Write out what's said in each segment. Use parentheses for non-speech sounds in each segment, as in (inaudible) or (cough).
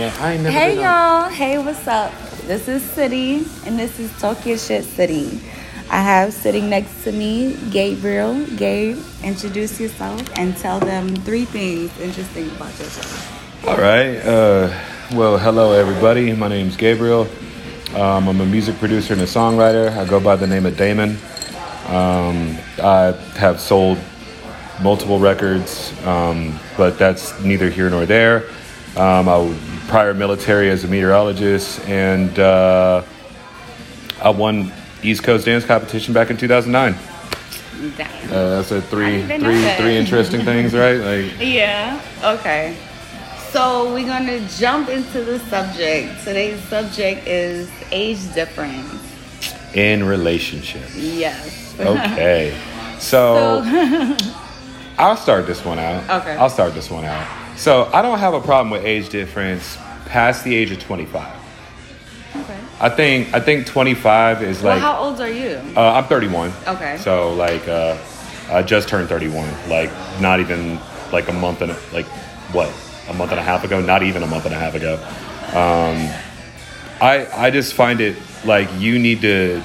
Yeah, I ain't never Hey y'all, hey, what's up? This is City, and this is Tokyo Shit City. I have sitting next to me Gabriel. Gabe, introduce yourself and tell them three things interesting about yourself. All right. Uh, well, hello everybody. My name's Gabriel. Um, I'm a music producer and a songwriter. I go by the name of Damon. Um, I have sold multiple records, um, but that's neither here nor there. Um, I was prior military as a meteorologist, and uh, I won East Coast Dance Competition back in 2009. Damn. Uh, that's a three, didn't even know three, three interesting things, right? Like, Yeah, okay. So we're gonna jump into the subject. Today's subject is age difference. in relationships. Yes. Okay. (laughs) So, (laughs) I'll start this one out. Okay. I'll start this one out. So I don't have a problem with age difference past the age of 25. okay. I think I think 25 is Well, like how old are you? uh, I'm 31. Okay. So like uh, I just turned 31. Like not even like a month and a, like what a month and a half ago. Not even a month and a half ago. Um, I I just find it like you need to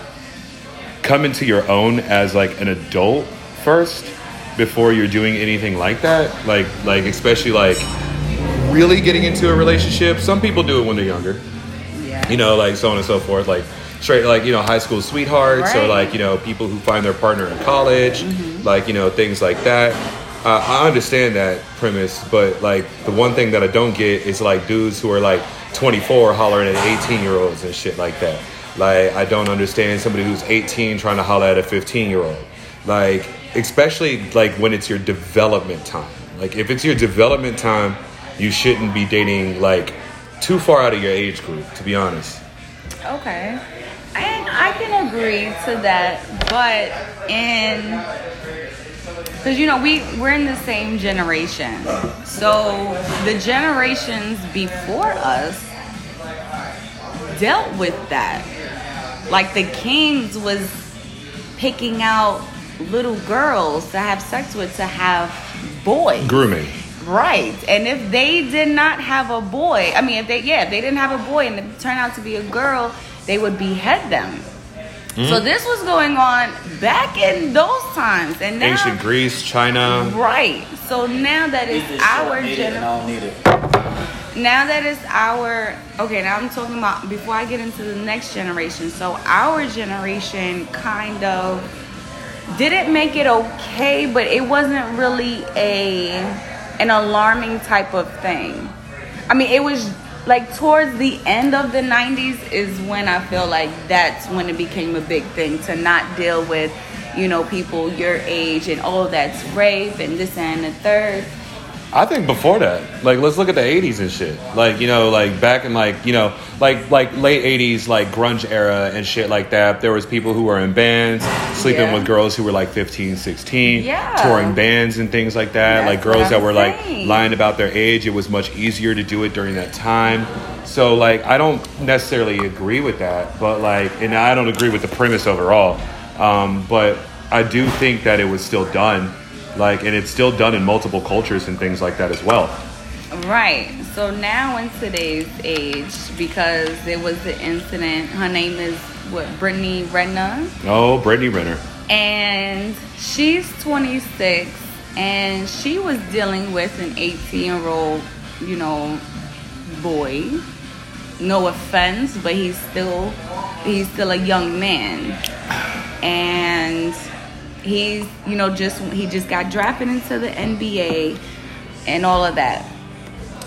come into your own as like an adult first before you're doing anything like that. Like like especially like really getting into a relationship. Some people do it when they're younger Yeah. you know, like so on and so forth. Like straight, like you know, high school sweethearts, or Right. like you know, people who find their partner in college, like you know, things like that. Uh, I understand that premise, but like the one thing that I don't get is like dudes who are like 24 hollering at 18 year olds and shit like that. Like I don't understand somebody who's 18 trying to holler at a 15 year old. Like especially like when it's your development time. Like if it's your development time, you shouldn't be dating like too far out of your age group, to be honest. Okay. And I can agree to that, but in because you know we we're in the same generation, so the generations before us dealt with that. Like the kings was picking out little girls to have sex with to have boys. Grooming. Right. And if they did not have a boy, I mean, if they, yeah, if they didn't have a boy and it turned out to be a girl, they would behead them. Mm-hmm. So this was going on back in those times. And now, Ancient Greece, China. right. So now that it's this shit. I our need it generation. I don't need it. Now that it's our okay, now I'm talking about before I get into the next generation. So our generation kind of didn't make it okay, but it wasn't really a an alarming type of thing. I mean, it was like towards the end of the 90s is when I feel like that's when it became a big thing to not deal with, you know, people your age and oh, that's rape and this and the third. I think before that, like let's look at the '80s and shit. Like you know, like back in like you know, like like late '80s, like grunge era and shit like that. There was people who were in bands, sleeping Yeah. with girls who were like 15, 16, Yeah. touring bands and things like that. That's like girls that were like saying. lying about their age. It was much easier to do it during that time. So like, I don't necessarily agree with that, but like, and I don't agree with the premise overall. Um, but I do think that it was still done. Like, and it's still done in multiple cultures and things like that as well. Right. So now in today's age, because there was the incident, her name is what Brittany Renner, Oh, Brittany Renner. and she's 26, and she was dealing with an 18 year old, you know, boy. No offense, but he's still he's still a young man, and he's you know just he just got drafted into the NBA and all of that.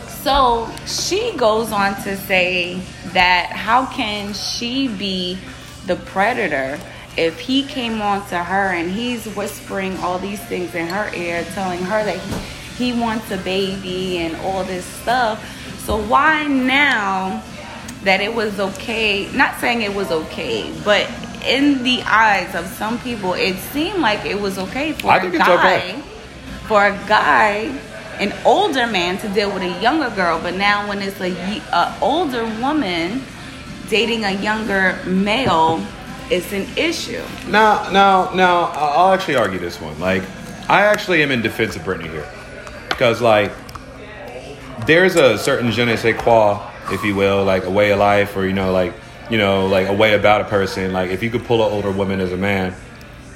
So she goes on to say that how can she be the predator if he came on to her and he's whispering all these things in her ear, telling her that he, he wants a baby and all this stuff. So why now that it was okay, not saying it was okay, but in the eyes of some people, it seemed like it was okay for I a guy okay. for a guy, an older man, to deal with a younger girl. But now, when it's a, a older woman dating a younger male, it's an issue. Now, now, now, I'll actually argue this one. Like, I actually am in defense of Brittany here. Because, like, there's a certain je ne sais quoi if you will, like a way of life, or you know, like you know, like a way about a person. Like if you could pull an older woman as a man,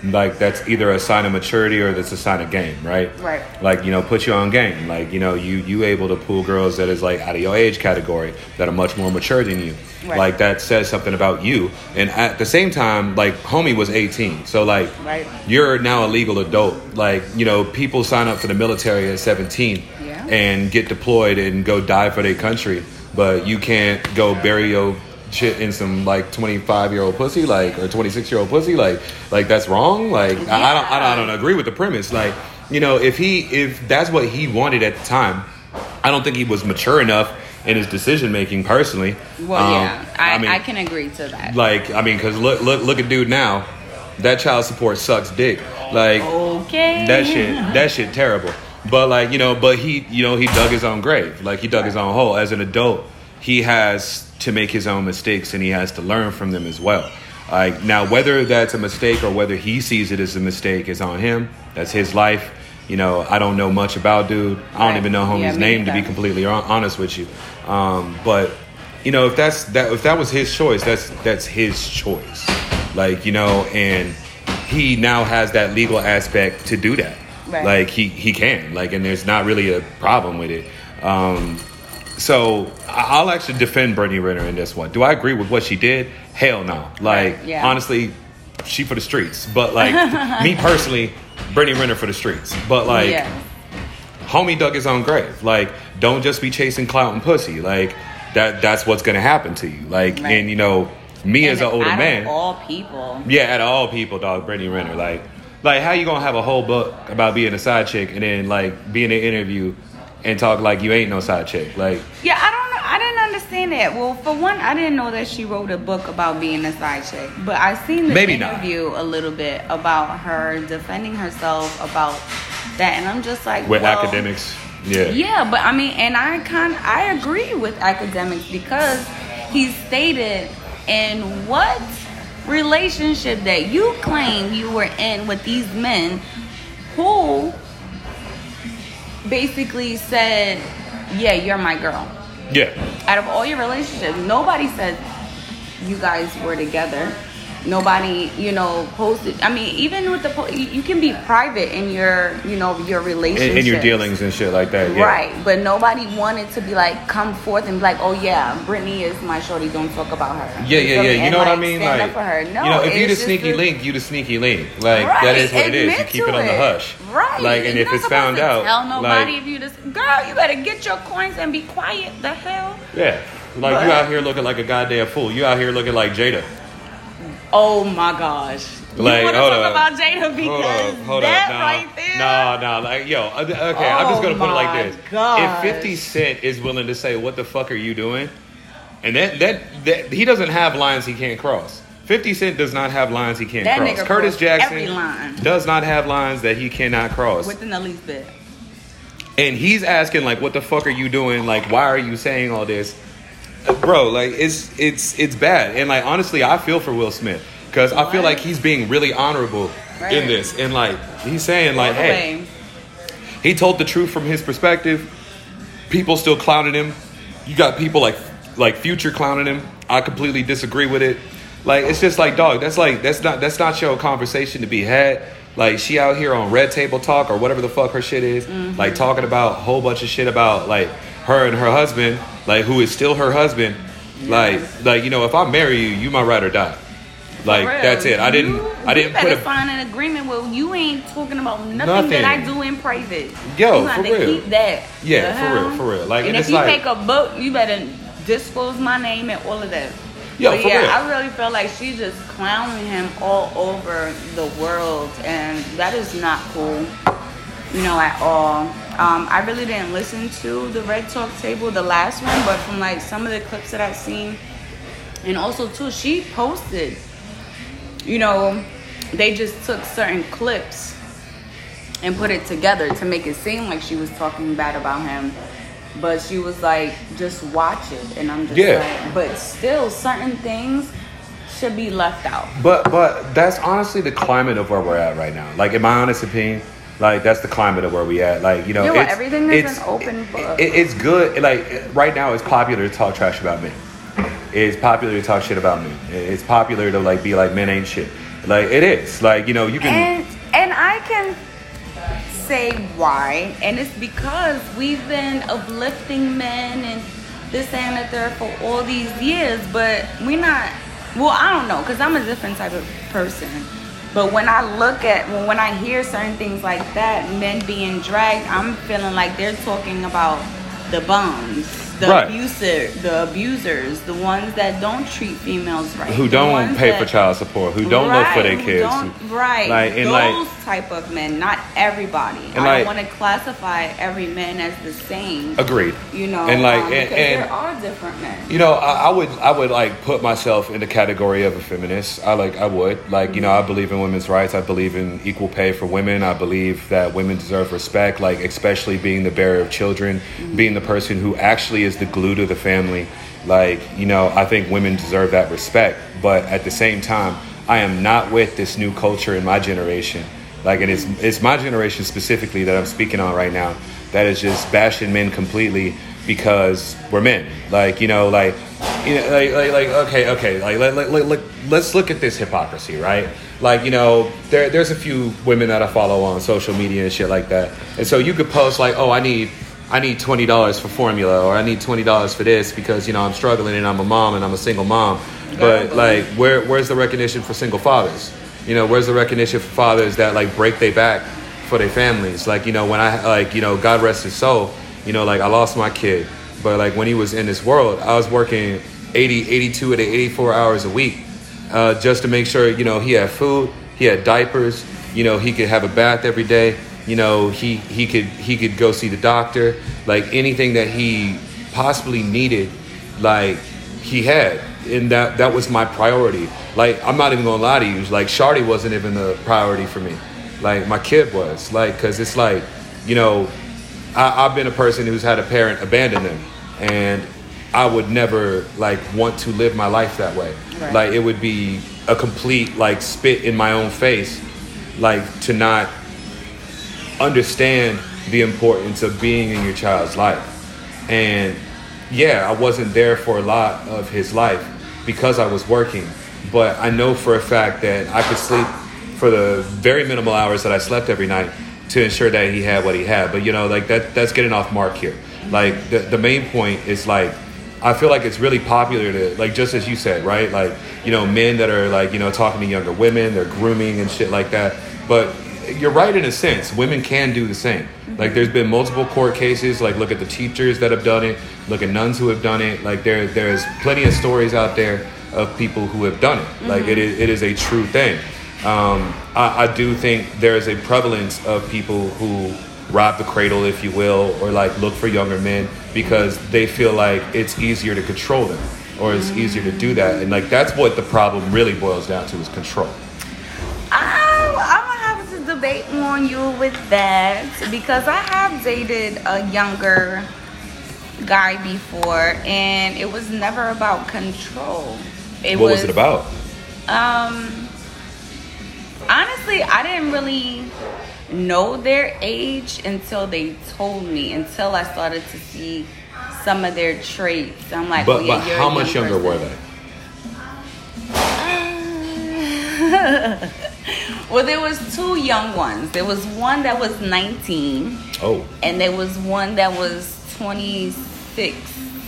like that's either a sign of maturity or that's a sign of game, right? Right. Like you know, put you on game. Like you know, you you able to pull girls that is like out of your age category that are much more mature than you. Right. Like that says something about you. And at the same time, like homie was 18, so like Right. you're now a legal adult. Like you know, people sign up for the military at 17 Yeah. and get deployed and go die for their country, but you can't go bury your shit in some like 25 year old pussy like or 26 year old pussy like like that's wrong? Like I, I don't I don't I don't agree with the premise. Like you know if he if that's what he wanted at the time I don't think he was mature enough in his decision making personally. Well, Um, yeah, I, I, mean, can agree to that. like I mean cuz look look look at dude now. That child support sucks dick. Like okay. that shit that shit terrible. But like you know but he you know he dug his own grave. Like he dug his own hole. As an adult he has to make his own mistakes and he has to learn from them as well. Like now whether that's a mistake or whether he sees it as a mistake is on him. That's his life. You know i don't know much about dude. I don't Right. even know homie's Yeah, me name to be completely honest with you. Um, but you know if that's that if that was his choice that's that's his choice. Like you know and he now has that legal aspect to do that. Right. like he he can. Like and there's not really a problem with it. Um so i'll actually defend brittany renner in this one do i agree with what she did hell no like Right, yeah. honestly she for the streets but like (laughs) me personally brittany renner for the streets but like yeah. homie dug his own grave. Like, don't just be chasing clout and pussy. Like, that that's what's gonna happen to you. Like, Right. and you know, me as an older out of man, all people. yeah, at all people, dog, Brittany Renner. Like, like how you gonna have a whole book about being a side chick and then like being an interview and talk like you ain't no side chick? Like, Yeah, I don't know. I didn't understand that. Well, for one, I didn't know that she wrote a book about being a side chick. But I seen the Maybe not. interview a little bit about her defending herself about that, and I'm just like, with well, Akademiks, yeah, Yeah, but I mean, and I kind I agree with Akademiks because he stated in what relationship that you claim you were in with these men who basically said, "Yeah, you're my girl." yeah, Out of all your relationships, nobody said you guys were together. Nobody, you know, posted. I mean, even with the po- you can be private in your, you know, your relationship in, your dealings and shit like that. Yeah. Right, but nobody wanted to be like come forth and be like, oh yeah, Brittany is my shorty. Don't talk about her. Yeah, yeah, yeah. You And, know what I mean? Like, up for her. No, you know, if you the sneaky link, you the sneaky link. Like Right, that is what it is. You keep it on the hush. Right, Like, and You're if it's found out, tell nobody like, if you just girl, you better get your coins and be quiet. The hell. yeah, like But- you out here looking like a goddamn fool. You out here looking like Jada. Oh my gosh. Like, you want to hold talk up. about Jada Hold because up, hold that up, nah, right there. Nah, nah, like yo, uh, okay, I'm just gonna Oh put it like my this: gosh. if 50 Cent is willing to say, "What the fuck are you doing?" and that that, that he doesn't have lines he can't cross. 50 Cent does not have lines he can't That cross. Curtis Jackson every line. does not have lines that he cannot cross. Within the least bit. and he's asking like, "What the fuck are you doing? Like, why are you saying all this?" Bro, like it's it's it's bad. And like honestly, I feel for Will Smith because I feel like he's being really honorable Right. in this, and like he's saying like, "Hey." He told the truth from his perspective. People still clowning him. You got people like like Future clowning him. I completely disagree with it. Like it's just like dog. That's like that's not that's not your conversation to be had. Like she out here on Red Table Talk or whatever the fuck her shit is. Mm-hmm. Like talking about a whole bunch of shit about like her and her husband, like who is still her husband. Like like you know if I marry you, you my ride or die. Like that's it. I didn't You- I didn't put a sign an agreement where you ain't talking about nothing, Nothing. that I do in private. Yo, for real. keep that. Yeah, for real, for real. Like, and, and if you like- make a book, you better disclose my name and all of that. Yo, but yeah, real. I really feel like she's just clowning him all over the world, and that is not cool. You know, at all. Um, I really didn't listen to the Red Talk Table, the last one, but from like some of the clips that I've seen, and also too, she posted. You know, they just took certain clips and put it together to make it seem like she was talking bad about him. But she was like, just watch it. And I'm just Yeah. like, but still, certain things should be left out. But but that's honestly the climate of where we're at right now. Like in my honest opinion, Like that's the climate of where we at. Like you know, Yeah, well, everything is it's- an open book. it- it's good. Like right now, it's popular to talk trash about men. It's popular to talk shit about men. It's popular to like be like men ain't shit. Like it is. Like you know, you can. and and I can say why, and it's because we've been uplifting men and this and that third for all these years, but we're not. Well, I don't know, cause I'm a different type of person. But when I look at when I hear certain things like that, men being dragged, I'm feeling like they're talking about the bums, the Right. abuser, the abusers, the ones that don't treat females right, who don't pay that- for child support, who don't look for Right, their kids, who- right. Like and Those like type of men, not everybody. I like- don't want to classify every man as the same. agreed. You know, and like um, and, and there are different men. You know, I, I would I would like put myself in the category of a feminist. I like I would like you know I believe in women's rights. I believe in equal pay for women. I believe that women deserve respect. Like especially being the bearer of children, being the person who actually is the glue to the family. Like you know, I think women deserve that respect. But at the same time, I am not with this new culture in my generation. Like, and it's it's my generation specifically that I'm speaking on right now. That is just bashing men completely because we're men. Like, you know, like, you know, like, like, like okay, okay, like, let, let, let, let, let's look at this hypocrisy, right? Like, you know, there, there's a few women that I follow on social media and shit like that, and so you could post like, oh, I need. I need twenty dollars for formula, or I need twenty dollars for this because you know I'm struggling and I'm a mom and I'm a single mom. But like, where where's the recognition for single fathers? You know, where's the recognition for fathers that like break their back for their families? Like, you know, when I like, you know, God rest his soul. You know, like I lost my kid, but like when he was in this world, I was working 80, 82 to 84 hours a week uh, just to make sure you know he had food, he had diapers, you know he could have a bath every day, you know he he could he could go see the doctor, like anything that he possibly needed, like he had, and that that was my priority. Like I'm not even gonna lie to you, like Shardy wasn't even the priority for me, like my kid was, like because it's like you know I, I've been a person who's had a parent abandon them, and I would never like want to live my life that way. Right. Like it would be a complete like spit in my own face, like to not understand the importance of being in your child's life. And yeah, I wasn't there for a lot of his life because I was working, but I know for a fact that I could sleep for the very minimal hours that I slept every night to ensure that he had what he had. But you know, like that that's getting off mark here. Like the the main point is like I feel like it's really popular to like just as you said, right? Like, you know, men that are like, you know, talking to younger women, they're grooming and shit like that. But you're right in a sense. Women can do the same. Mm-hmm. Like there's been multiple court cases, like look at the teachers that have done it, look at nuns who have done it. Like there there's plenty of stories out there of people who have done it. Like mm-hmm. it is it is a true thing. Um, I, I do think there is a prevalence of people who rob the cradle, if you will, or like look for younger men because they feel like it's easier to control them or it's mm-hmm. easier to do that. And like that's what the problem really boils down to is control. I'm, I'm gonna have to debate on you with that because I have dated a younger guy before, and it was never about control. It what was, it about? Um, honestly, I didn't really know their age until they told me. Until I started to see some of their traits. I'm like, But, oh, yeah, but how much young younger were they? (laughs) (laughs) well, there was two young ones. There was one that was 19, Oh, and there was one that was 26,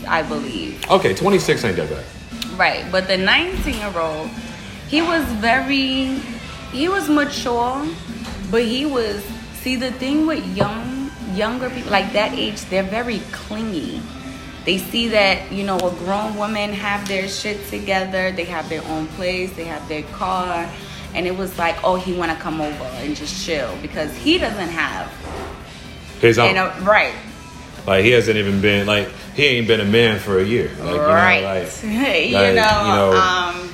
I believe. okay, 26 ain't that bad. Right, but the 19 year old, he was very, he was mature, but he was. See, the thing with young, younger people like that age, they're very clingy. They see that you know a grown woman have their shit together, they have their own place, they have their car, and it was like, oh, he want to come over and just chill because he doesn't have, His own. know, right, like he hasn't even been like he ain't been a man for a year. Like, right. You know, like, (laughs) you, like, know, you know- um,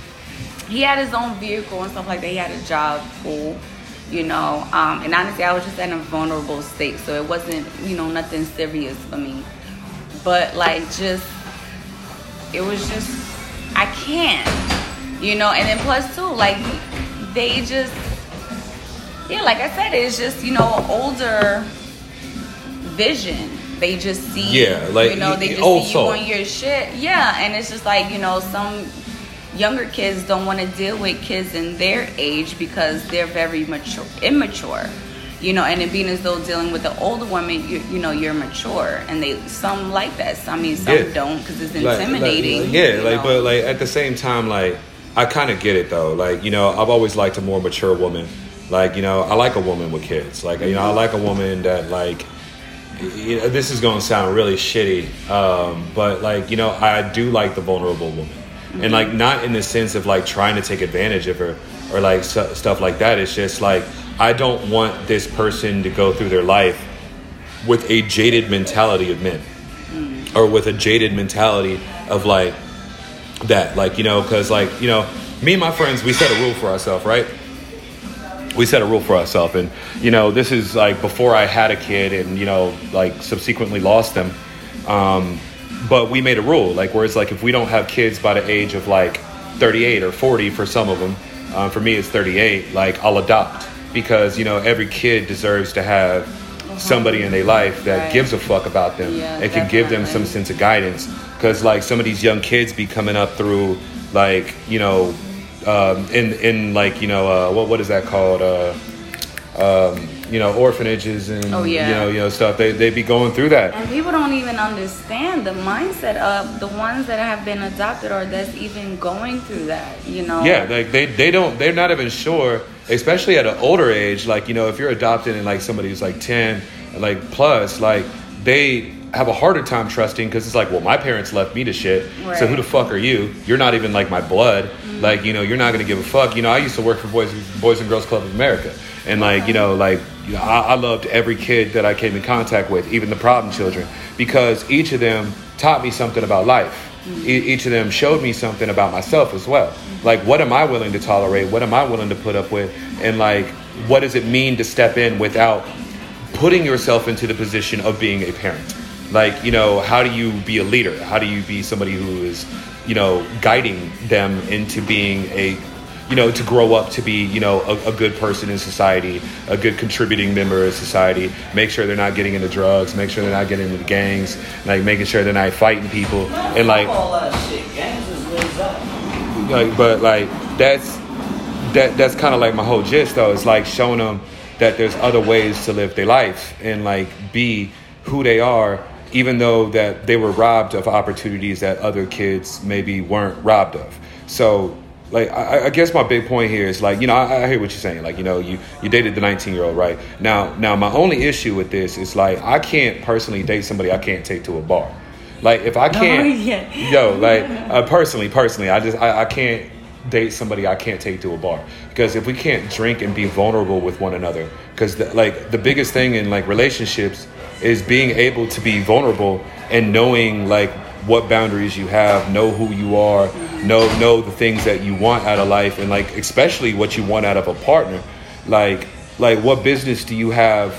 he had his own vehicle and stuff like that. He had a job, cool. You know, um, and honestly, I was just in a vulnerable state, so it wasn't, you know, nothing serious for me. But like, just it was just I can't, you know. And then plus two, like they just Yeah, like I said, it's just you know older vision. They just see, Yeah, like, you know, they just old see you on your shit. Yeah, and it's just like you know some younger kids don't want to deal with kids in their age because they're very mature, immature. You know, and it being as though dealing with the older woman, you, you know, you're mature, and they some like that. Some, I mean, some Yeah. don't because it's Like- like- intimidating. yeah, like know. but like at the same time, like I kind of get it though. Like you know, I've always liked a more mature woman. Like you know, I like a woman with kids. Like you know, I like a woman that like. You know, this is gonna sound really shitty, um, but like you know, I do like the vulnerable woman, and like not in the sense of like trying to take advantage of her or like stu- stuff like that. It's just like I don't want this person to go through their life with a jaded mentality of men or with a jaded mentality of like that like you know because like you know me and my friends we set a rule for ourselves right? We set a rule for ourselves and you know this is like before i had a kid and you know like subsequently lost them um, but we made a rule like where it's like if we don't have kids by the age of like 38 or 40 for some of them um, for me it's 38 like i'll adopt because you know every kid deserves to have somebody in their life that Right. gives a fuck about them Yeah, and can give them some sense of guidance because like some of these young kids be coming up through like you know um, in in like you know uh, what what is that called uh, um, you know orphanages and Oh, yeah. you know you know stuff they they be going through that And people don't even understand the mindset of the ones that have been adopted or that's even going through that, you know? yeah like they they don't they're not even sure especially at an older age like you know if you're adopted and like somebody who's like 10 like plus like they have a harder time trusting because it's like well my parents left me to shit so who the fuck are you? You're not even like my blood. Mm. Like you know you're not gonna give a fuck. You know i used to work for boys boys and girls club of america. And like you know like you know, I, I loved every kid that i came in contact with even the problem children because each of them taught me something about life. Mm. E- each of them showed me something about myself as well. Mm. Like what am i willing to tolerate? What am i willing to put up with? And like what does it mean to step in without putting yourself into the position of being a parent like you know how do you be a leader how do you be somebody who is you know guiding them into being a you know to grow up to be you know a, a good person in society a good contributing member of society make sure they're not getting into drugs make sure they're not getting into gangs like making sure they're not fighting people and like all that shit. Gangs is laid up. like but like that's that that's kind of like my whole gist though it's like showing them that there's other ways to live their life and like be who they are even though that they were robbed of opportunities that other kids maybe weren't robbed of. So like I, I guess my big point here is like you know I, I hear what you're saying. Like you know you you dated the 19 year old right? Now now my only issue with this is like I can't personally date somebody I can't take to a bar. Like if I can't yeah. yo like (laughs) uh, personally personally I just I, I can't date somebody I can't take to a bar. Because if we can't drink and be vulnerable with one another because like the biggest thing in like relationships is being able to be vulnerable and knowing like what boundaries you have know who you are know know the things that you want out of life and like especially what you want out of a partner like like what business do you have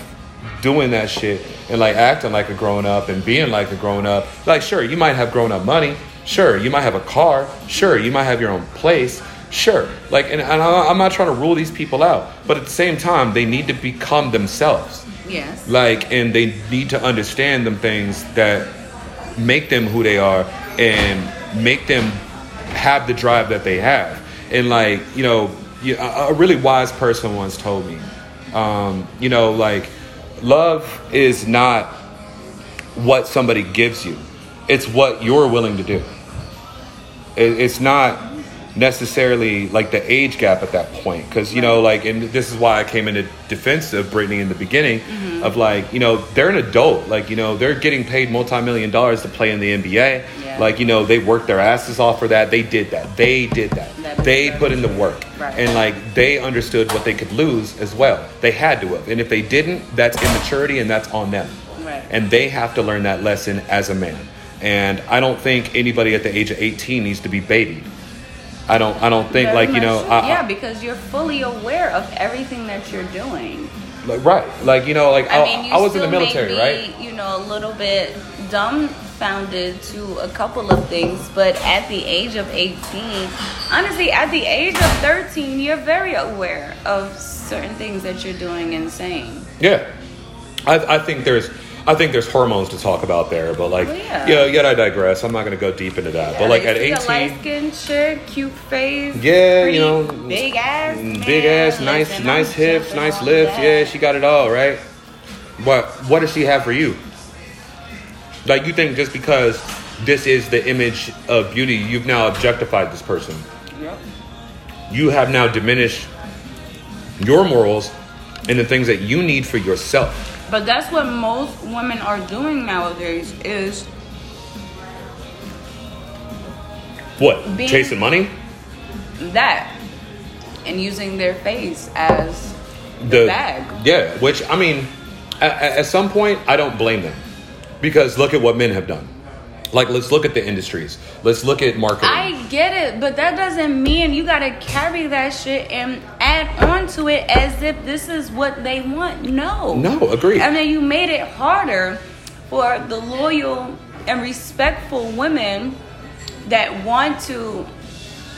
doing that shit and like acting like a grown up and being like a grown up. Like, sure, you might have grown up money. Sure, you might have a car. Sure, you might have your own place. Sure, like, and, and I'm not trying to rule these people out, but at the same time, they need to become themselves. Yes. Like, and they need to understand them things that make them who they are and make them have the drive that they have. And like, you know, a really wise person once told me, um, you know, like, love is not what somebody gives you; it's what you're willing to do. It's not necessarily like the age gap at that point. Because you know like and this is why i came into defense of brittany in the beginning mm-hmm. of like you know they're an adult. Like you know they're getting paid multi-million dollars to play in the nba Yeah. like you know they worked their asses off for that. They did that. They did that. That they put in the work. Right. and like they understood what they could lose as well. They had to have. And if they didn't that's immaturity and that's on them. Right. and they have to learn that lesson as a man. And i don't think anybody at the age of 18 needs to be babied i don't i don't think Very like you know. I, yeah, because you're fully aware of everything that you're doing. like, right like you know like i, I mean, I was in the military may right You know, a little bit dumbfounded to a couple of things, but at the age of 18, honestly, at the age of 13, you're very aware of certain things that you're doing and saying. Yeah, I, I think there's. I think there's hormones to talk about there, but like, Well, yeah. yeah, yet I digress. I'm not gonna go deep into that. but like at A 18, light skinned chick, cute face, Yeah, pretty you know, big ass, Mm, big ass, nice, listen, nice hips, nice lips. Yeah, she got it all, right? But what does she have for you? Like you think just because this is the image of beauty, you've now objectified this person. Yep. You have now diminished your morals and the things that you need for yourself. But that's what most women are doing nowadays is What? Being- Chasing money? that and using their face as the, bag. Yeah, which I mean, at, at some point, I don't blame them because look at what men have done. Like, let's look at the industries. Let's look at marketing. I get it, but that doesn't mean you gotta carry that shit and add on to it as if this is what they want. No. No, agree. And then you made it harder for the loyal and respectful women that want to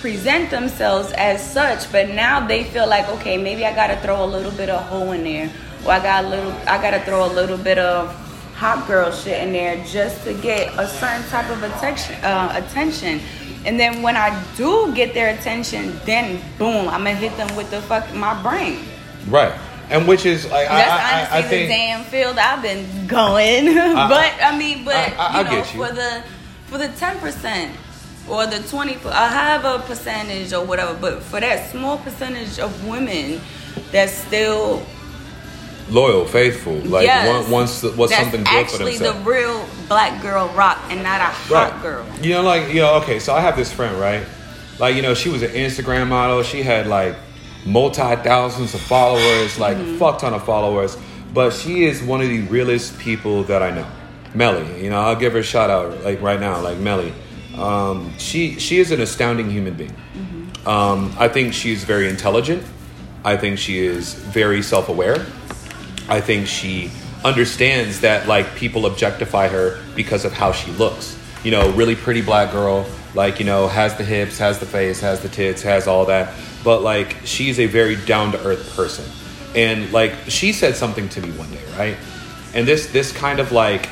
present themselves as such, but now they feel like, okay, maybe I gotta throw a little bit of hoe in there, or I got a little, I gotta throw a little bit of hot girl shit in there just to get a certain type of attention. Uh, attention. And then when I do get their attention, then boom, I'm gonna hit them with the fuck my brain. right. And which is, like, I, That's I, I, honestly I the think, damn field I've been going. (laughs) (laughs) but I mean, but I- I- I you know, you. for the for the ten percent or the twenty, I have a percentage or whatever. But for that small percentage of women that's still loyal, faithful, like, yes, wants that's something good for actually the real black girl rock and not a hot girl. You know, like, you know, okay, so I have this friend, right? Like, you know, she was an Instagram model. She had like multi thousands of followers, like Mm-hmm. fuck ton of followers. But she is one of the realest people that I know. Melly, you know, I'll give her a shout out like right now, like Melly. Um, she she is an astounding human being. Mm-hmm. Um, I think she's very intelligent. I think she is very self aware. I think she understands that like people objectify her because of how she looks. You know, really pretty black girl, like, you know, has the hips, has the face, has the tits, has all that. But like she's a very down to earth person. And like she said something to me one day, right? And this this kind of like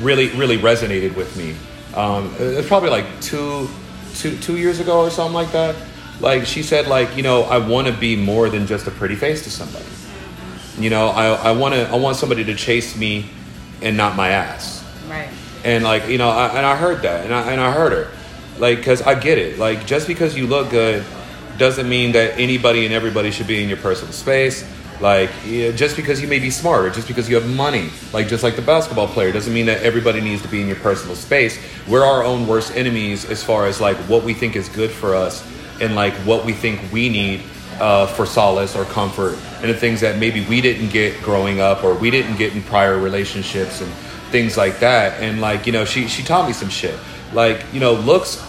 really really resonated with me. Um, it's probably like two, two, two years ago or something like that. Like she said, like you know, I want to be more than just a pretty face to somebody. You know, I I want to I want somebody to chase me, and not my ass. Right. And like you know, I, and I heard that, and I and I heard her, like because I get it. Like just because you look good, doesn't mean that anybody and everybody should be in your personal space. Like yeah, just because you may be smart, or just because you have money, like just like the basketball player, doesn't mean that everybody needs to be in your personal space. We're our own worst enemies as far as like what we think is good for us, and like what we think we need uh, for solace or comfort, and the things that maybe we didn't get growing up, or we didn't get in prior relationships, and things like that. And like you know, she she taught me some shit. Like you know, looks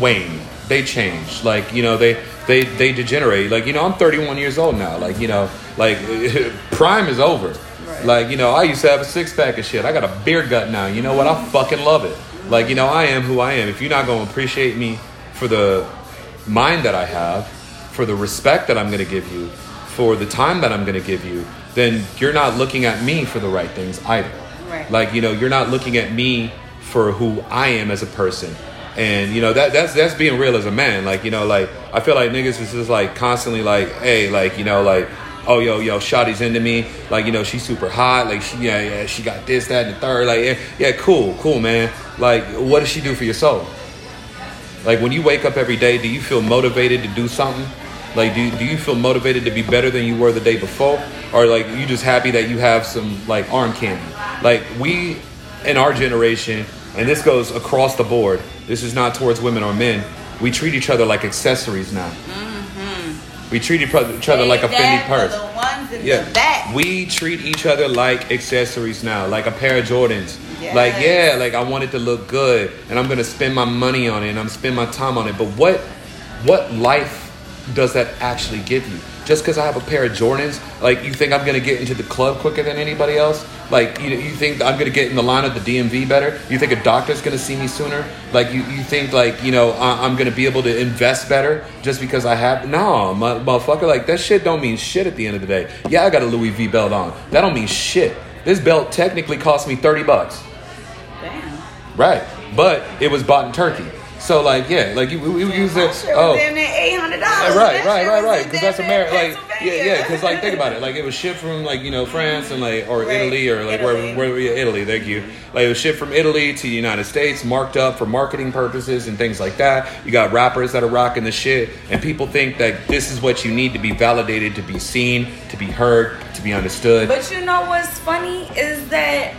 wane. They change. Like you know, they they they degenerate. Like you know, I'm 31 years old now. Like you know, like (laughs) prime is over. Right. Like you know, I used to have a six pack of shit. I got a beer gut now. You know what? I fucking love it. Like you know, I am who I am. If you're not to appreciate me for the mind that I have, for the respect that I'm going to give you, for the time that I'm going to give you, then you're not looking at me for the right things either. Right. Like you know, you're not looking at me for who I am as a person. And you know that that's that's being real as a man. Like you know, like I feel like niggas is just like constantly like, hey, like you know, like oh yo yo, Shotty's into me. Like you know, she's super hot. Like she yeah yeah, she got this that and the third. Like yeah, yeah cool cool man. Like what does she do for your soul? Like when you wake up every day, do you feel motivated to do something? Like do do you feel motivated to be better than you were the day before, or like you just happy that you have some like arm candy? Like we in our generation, and this goes across the board. This is not towards women or men. We treat each other like accessories now. Mm-hmm. We treat each other like a Fendi purse. The ones in Yeah, we treat each other like accessories now, like a pair of Jordans. Yes. Like yeah, like I want it to look good, and I'm gonna spend my money on it, and I'm spend my time on it. But what, what life does that actually give you? just because I have a pair of Jordans, like you think I'm gonna get into the club quicker than anybody else? Like you, you think I'm gonna get in the line of the DMV better? You think a doctor's gonna see me sooner? Like you, you think like you know I, I'm gonna be able to invest better just because I have? No, my, motherfucker, like that shit don't mean shit at the end of the day. Yeah, I got a Louis V belt on. That don't mean shit. This belt technically cost me thirty bucks. Damn. Right, but it was bought in Turkey. So like yeah, like you, we, we use it. Oh, damn near eight hundred dollars. right, right, right, right. Because that's America. Like, yeah, yeah. Because like, think about it. Like, it was shipped from like you know France and like or Right, Italy or like Italy. where where yeah, Italy. Thank you. Mm-hmm. Like it was shipped from Italy to the United States, marked up for marketing purposes and things like that. You got rappers that are rocking the shit, and people think that this is what you need to be validated, to be seen, to be heard, to be understood. But you know what's funny is that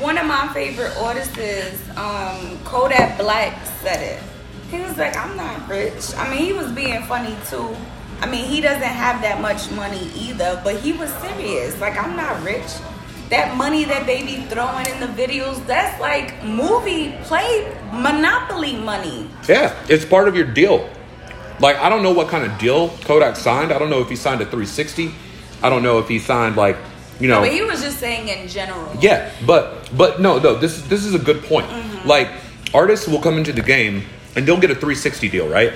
one of my favorite artists is um, Kodak Black said it. He was like, I'm not rich. I mean, he was being funny too. I mean, he doesn't have that much money either, but he was serious. Like, I'm not rich. That money that they be throwing in the videos, that's like movie play monopoly money. Yeah, it's part of your deal. Like I don't know what kind of deal Kodak signed. I don't know if he signed a 360. I don't know if he signed like you know. But he was just saying in general. Yeah, but but no, no. This is this is a good point. Mm-hmm. Like artists will come into the game and they'll get a 360 deal, right?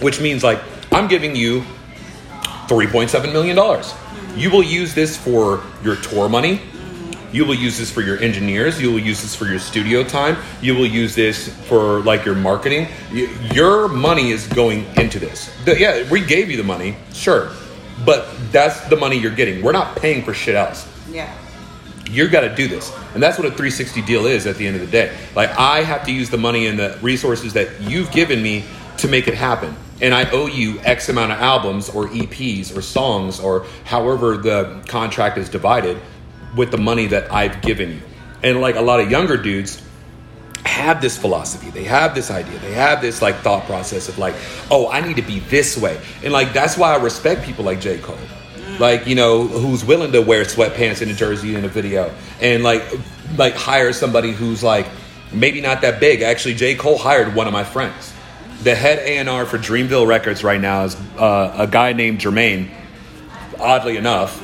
Which means like I'm giving you 3.7 million dollars. You will use this for your tour money. You will use this for your engineers. You will use this for your studio time. You will use this for like your marketing. Y- Your money is going into this. The- yeah, we gave you the money, sure, but that's the money you're getting. We're not paying for shit else. Yeah. you've got to do this. And that's what a 360 deal is at the end of the day. Like i have to use the money and the resources that you've given me to make it happen. And i owe you x amount of albums or eps or songs or however the contract is divided with the money that i've given you. And like a lot of younger dudes have this philosophy they have this idea they have this like thought process of like oh i need to be this way. And like that's why i respect people like j. Cole. Like you know who's willing to wear sweatpants and a jersey in a video and like like hire somebody who's like maybe not that big. Actually j. Cole hired one of my friends. The head a&r for dreamville records right now is uh, a guy named jermaine oddly enough.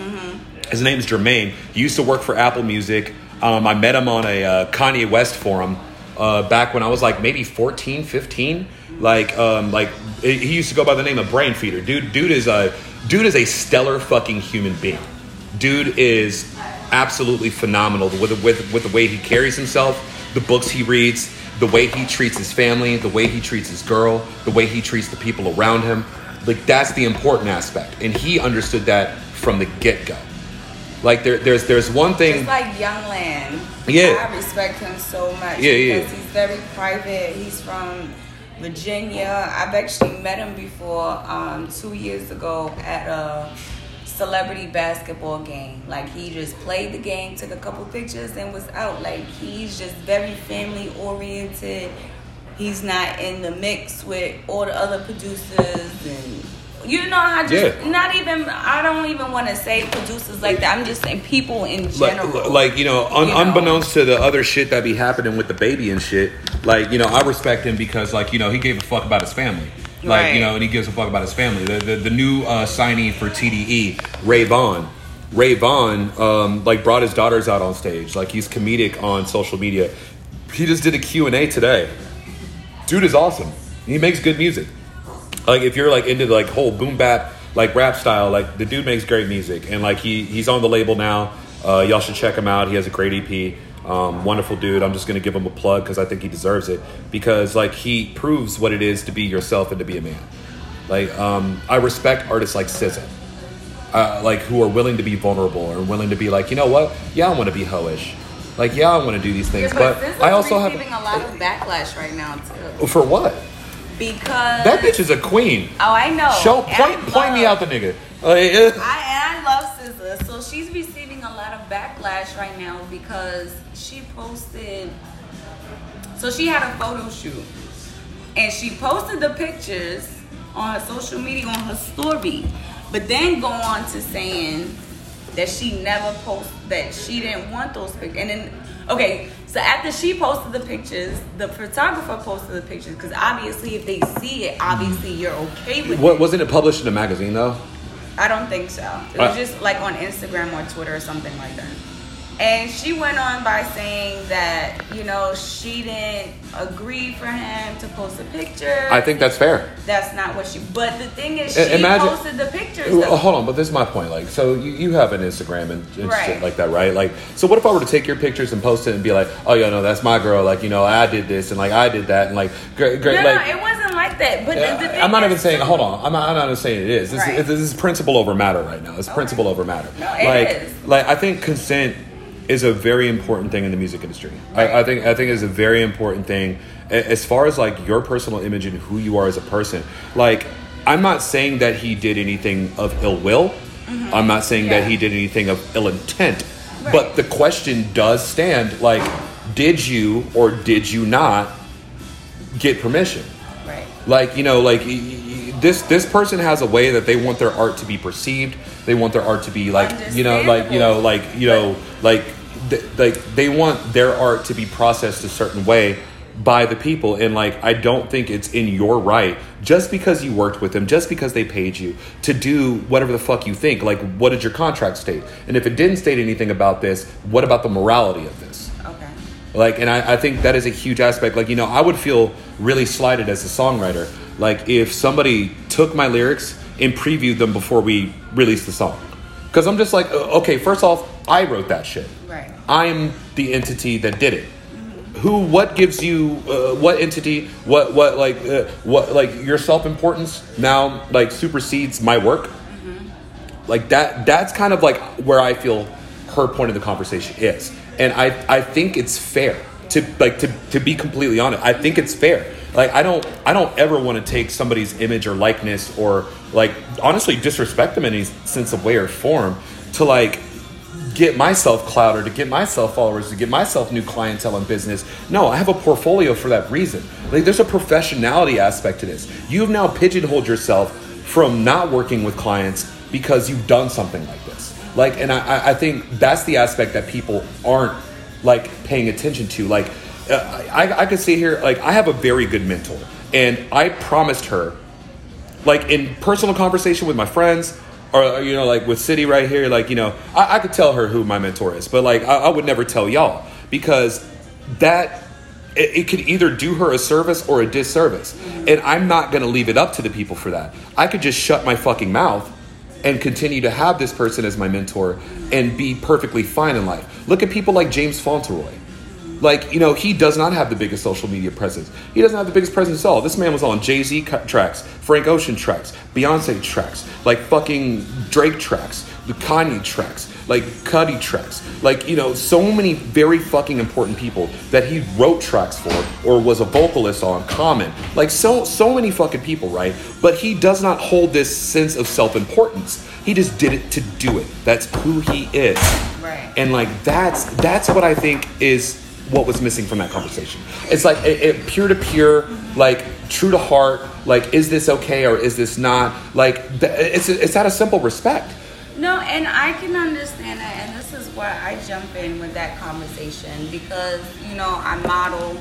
His name is Jermaine. He used to work for Apple Music. Um, I met him on a uh, Kanye West forum uh, back when I was like maybe 14, 15. Like, um, like he used to go by the name of Brain Feeder. Dude, dude is a dude is a stellar fucking human being. Dude is absolutely phenomenal with with with the way he carries himself, the books he reads, the way he treats his family, the way he treats his girl, the way he treats the people around him. Like that's the important aspect, and he understood that from the get go. Like there, there's there's one thing. Just like Youngland. Yeah. I respect him so much. Yeah, yeah. He's very private. He's from Virginia. I've actually met him before um, two years ago at a celebrity basketball game. Like he just played the game, took a couple pictures, and was out. Like he's just very family oriented. He's not in the mix with all the other producers and you know how just Yeah. not even I don't even want to say producers like that. I'm just saying people in like, general. like you know, un- You know. unbeknownst to the other shit that be happening with the baby and shit. Like you know, I respect him because like you know he gave a fuck about his family. Like Right. you know, and he gives a fuck about his family. The the, the new uh, signee for TDE, Ray Vaughn. Ray Vaughn, um, like brought his daughters out on stage. Like he's comedic on social media. He just did a Q and A today. Dude is awesome. He makes good music. Like if you're like into the like whole boom bap like rap style like the dude makes great music. And like he he's on the label now. Uh, y'all should check him out. He has a great ep um, wonderful dude. I'm just gonna give him a plug because i think he deserves it. Because like he proves what it is to be yourself and to be a man. Like um, i respect artists like SZA. Uh, like who are willing to be vulnerable or willing to be like you know what? Yeah i want to be hoish. Like yeah i want to do these things. Yeah, but, SZA's i also have a lot of backlash right now too. For what because that bitch is a queen Oh, I know. show point I point me out the nigga Like, eh. I and I love SZA, so she's receiving a lot of backlash right now because she posted. So she had a photo shoot, and she posted the pictures on her social media on her story, but then go on to saying that she never post that she didn't want those pictures, and then okay. So after she posted the pictures, the photographer posted the pictures because obviously, if they see it, obviously you're okay with What it. wasn't it published in a magazine though? I don't think so. It was Uh, just like on Instagram or Twitter or something like that. And she went on by saying that, you know, she didn't agree for him to post a picture. I think that's fair. that's not what she. But the thing is, she imagine- posted the pictures. Well, hold on, but this is my point. Like, so you, you have an Instagram and, and shit like that, right? Like, so what if I were to take your pictures and post it and be like, oh, yeah, no, that's my girl. Like, you know, I did this and like I did that and like, great, great. no, like, no, it wasn't like that. But the, the uh, thing I'm not even saying. Hold on. I'm not, I'm not even saying it is. This, Right. is, this is principle over matter right now. It's principle over matter. No, it like, is. like I think consent is a very important thing in the music industry. I, I think I think it's a very important thing as far as like your personal image and who you are as a person. Like, I'm not saying that he did anything of ill will. I'm not saying Mm-hmm. Yeah. that he did anything of ill intent. Right. But the question does stand. Like, did you or did you not get permission? Right. like you know like this this person has a way that they want their art to be perceived they want their art to be like you know like you know like you know like th- like they want their art to be processed a certain way by the people. And like i don't think it's in your right just because you worked with them just because they paid you to do whatever the fuck you think. Like what did your contract state? And if it didn't state anything about this what about the morality of this? Okay. like and I, I think that is a huge aspect. Like you know i would feel really slighted as a songwriter. Like if somebody took my lyrics and previewed them before we released the song. Because i'm just like uh, okay first off i wrote that shit Right. i'm the entity that did it. Who what gives you uh, what entity what what like uh, what like your self-importance now like supersedes my work? Like that that's kind of like where i feel her point of the conversation is. And i i think it's fair to like to to be completely honest i think it's fair. Like i don't i don't ever want to take somebody's image or likeness or like honestly disrespect them in any sense of way or form to like get myself clout or to get myself followers to get myself new clientele and business. No i have a portfolio for that reason. Like there's a professionality aspect to this. You've now pigeonholed yourself from not working with clients because you've done something like this. Like and i I- think that's the aspect that people aren't like paying attention to. Like uh, i i could see here like i have a very good mentor and i promised her like in personal conversation with my friends or uh, you know like with city right here like you know i, I could tell her who my mentor is but like i, I would never tell y'all because that it, it could either do her a service or a disservice. Mm-hmm. And i'm not going to leave it up to the people for that. I could just shut my fucking mouth and continue to have this person as my mentor and be perfectly fine in life. Look at people like james fauntleroy like, you know, he does not have the biggest social media presence. He doesn't have the biggest presence at all. This man was on Jay Z tracks, Frank Ocean tracks, Beyonce tracks, like fucking Drake tracks, the Kanye tracks, like Cudi tracks. Like, you know, so many very fucking important people that he wrote tracks for or was a vocalist on, Common. Like, so, so many fucking people, right? But he does not hold this sense of self importance. He just did it to do it. That's who he is Right. and like that's that's what i think is what was missing from that conversation. It's like peer to peer like true to heart like is this okay or is this not? Like it's it's out of simple respect. No, and I can understand that, and this is why I jump in with that conversation because you know I model,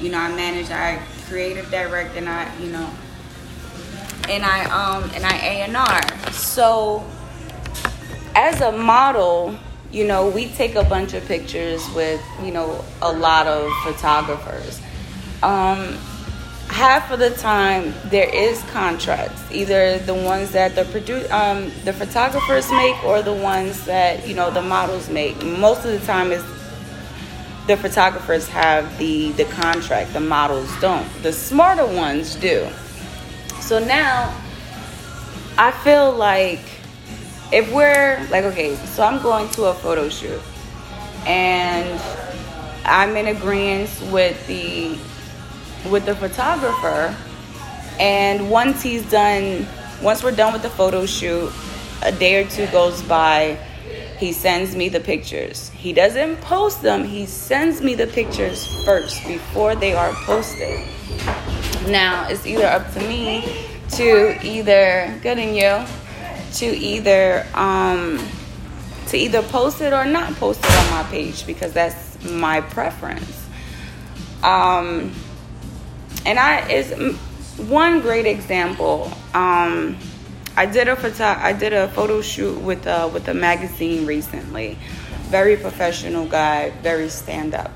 you know I manage, I creative direct, and I you know, and I um and I A and R. So as a model, you know we take a bunch of pictures with you know a lot of photographers. Um, half of the time there is contracts. Either the ones that the produ- um, the photographers make or the ones that you know the models make. Most of the time is the photographers have the the contract. The models don't. The smarter ones do. So now i feel like if we're like okay so i'm going to a photo shoot. And i'm in agreement with the with the photographer. And once he's done once we're done with the photo shoot a day or two goes by. He sends me the pictures. He doesn't post them. He sends me the pictures first before they are posted. Now it's either up to me to either good in you to either um to either post it or not post it on my page because that's my preference um and I is one great example. Um, I did a photo I did a photo shoot with uh with a magazine recently. Very professional guy, very stand up.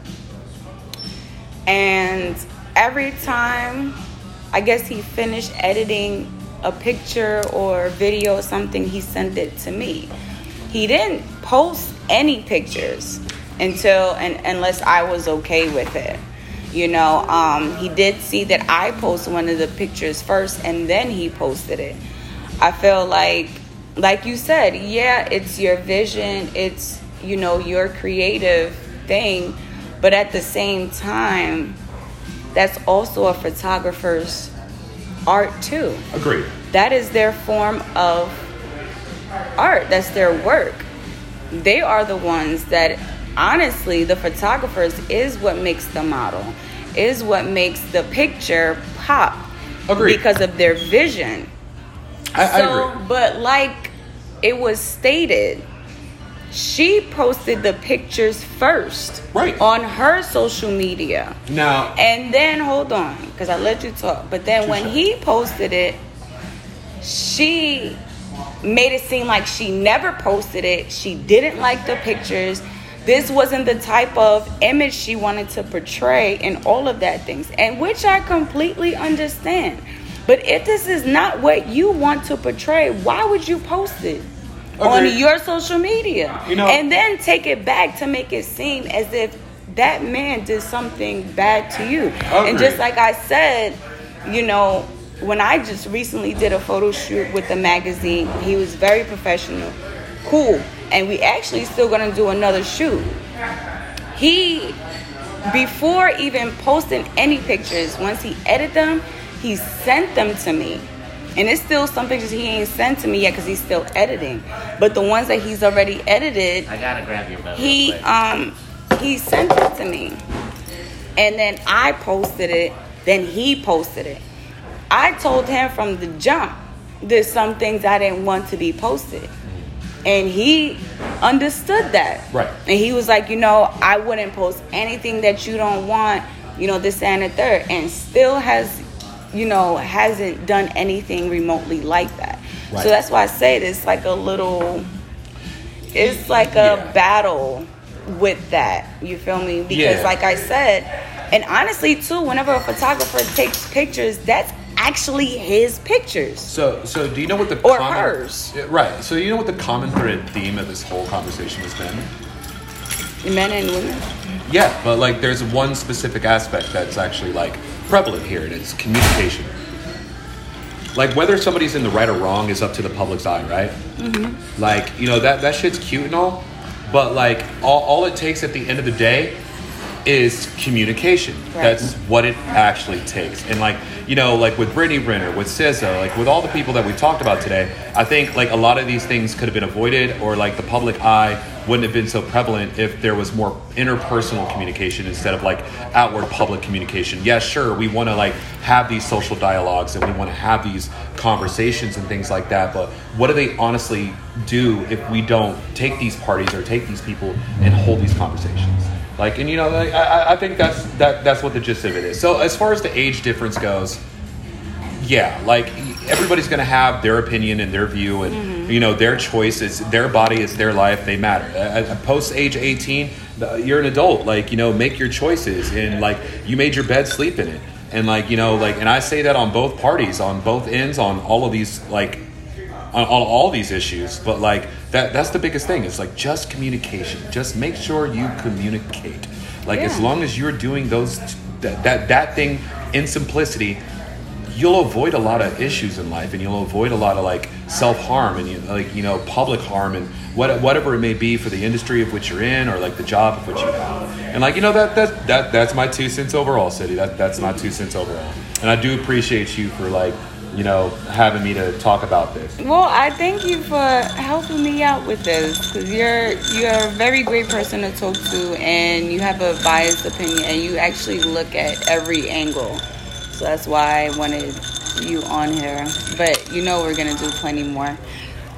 And every time I guess he finished editing a picture or video or something, he sent it to me. He didn't post any pictures until and unless I was okay with it. You know, um, he did see that I posted one of the pictures first and then he posted it. I feel like, like you said, yeah, it's your vision, it's, you know, your creative thing, but at the same time, that's also a photographer's art too. Agreed. That is their form of art, that's their work. They are the ones that honestly, the photographers is what makes the model, is what makes the picture pop. Agreed. Because of their vision. I, I agree. but like it was stated, she posted the pictures first Right. on her social media. Now, And then hold on, because I let you talk. But then when he posted it, she made it seem like she never posted it. She didn't like the pictures. This wasn't the type of image she wanted to portray and all of that things. And which I completely understand. But if this is not what you want to portray, why would you post it? On your social media. You know- and then take it back to make it seem as if that man did something bad to you. And just like I said, you know, when I just recently did a photo shoot with the magazine, he was very professional, cool, and we actually still gonna do another shoot. He, before even posting any pictures, once he edited them, he sent them to me. And it's still some pictures he ain't sent to me yet because he's still editing. But the ones that he's already edited, I gotta grab your belt. he um he sent it to me and then i posted it then he posted it i told him from the jump there's some things i didn't want to be posted and he understood that Right. and he was like you know i wouldn't post anything that you don't want you know this and the third and still has you know hasn't done anything remotely like that Right. so that's why i say this like a little it's like a Yeah. battle with that. You feel me? Because Yeah. like I said, and honestly too, whenever a photographer takes pictures, that's actually his pictures. so so do you know what the Or common, hers. Right? So you know what the common thread theme of this whole conversation has been? Men and women. Yeah, but like there's one specific aspect that's actually like prevalent here, and it's communication. Like whether somebody's in the right or wrong is up to the public's eye, right? Mm-hmm. Like you know that that shit's cute and all, but like all, all it takes at the end of the day is communication. Right. That's what it actually takes. And like you know, like with Brittany Renner, with SZA, like with all the people that we talked about today, I think like a lot of these things could have been avoided, or like the public eye wouldn't have been so prevalent if there was more interpersonal communication instead of like outward public communication. Yeah, sure, we want to like have these social dialogues and we want to have these conversations and things like that, but what do they honestly do if we don't take these parties or take these people and hold these conversations? Like, and you know, like, I, I- think that's that that's what the gist of it is. So as far as the age difference goes, yeah, like everybody's gonna have their opinion and their view, and you know their choice is their body, it's their life, they matter. Uh, Post age eighteen, you're an adult. Like you know, make your choices, and like you made your bed, sleep in it, and like you know, like, and I say that on both parties, on both ends, on all of these like on, on all these issues but like that that's the biggest thing. It's like just communication. Just make sure you communicate. Like as long as you're doing those that, that that thing in simplicity you'll avoid a lot of issues in life and you'll avoid a lot of like self-harm and you, like you know public harm and what, whatever it may be for the industry of which you're in or like the job of which you have. And like you know that that, that that's my two cents overall city. That that's my two cents overall. And i do appreciate you for like you know having me to talk about this Well, I thank you for helping me out with this because you're you're a very great person to talk to, and you have a biased opinion, and you actually look at every angle. So that's why I wanted you on here. But you know we're gonna do plenty more.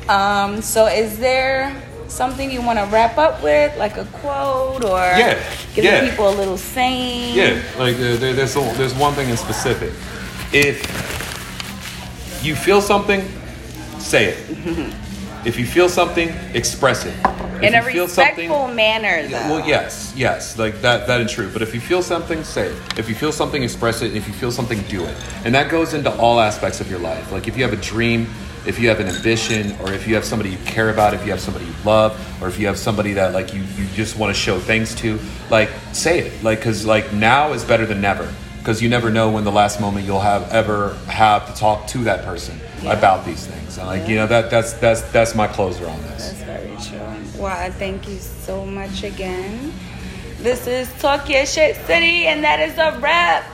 Um, so is there something you want to wrap up with, like a quote, or Yeah, give yeah. people a little saying? Yeah, like uh, there, there's a, there's one thing in specific. If you feel something, say it. (laughs) if you feel something, express it. If In a you feel respectful manner, though. well, yes, yes, like that. That is true. But if you feel something, say it. If you feel something, express it. And if you feel something, do it. And that goes into all aspects of your life. Like if you have a dream, if you have an ambition, or if you have somebody you care about, if you have somebody you love, or if you have somebody that like you you just want to show thanks to, like say it. Like because like now is better than never. Because you never know when the last moment you'll have ever have to talk to that person about these things. And like you know that that's that's that's my closer on this. That's very true. Well, I thank you so much again. This is Talk Your Shit City, and that is a wrap.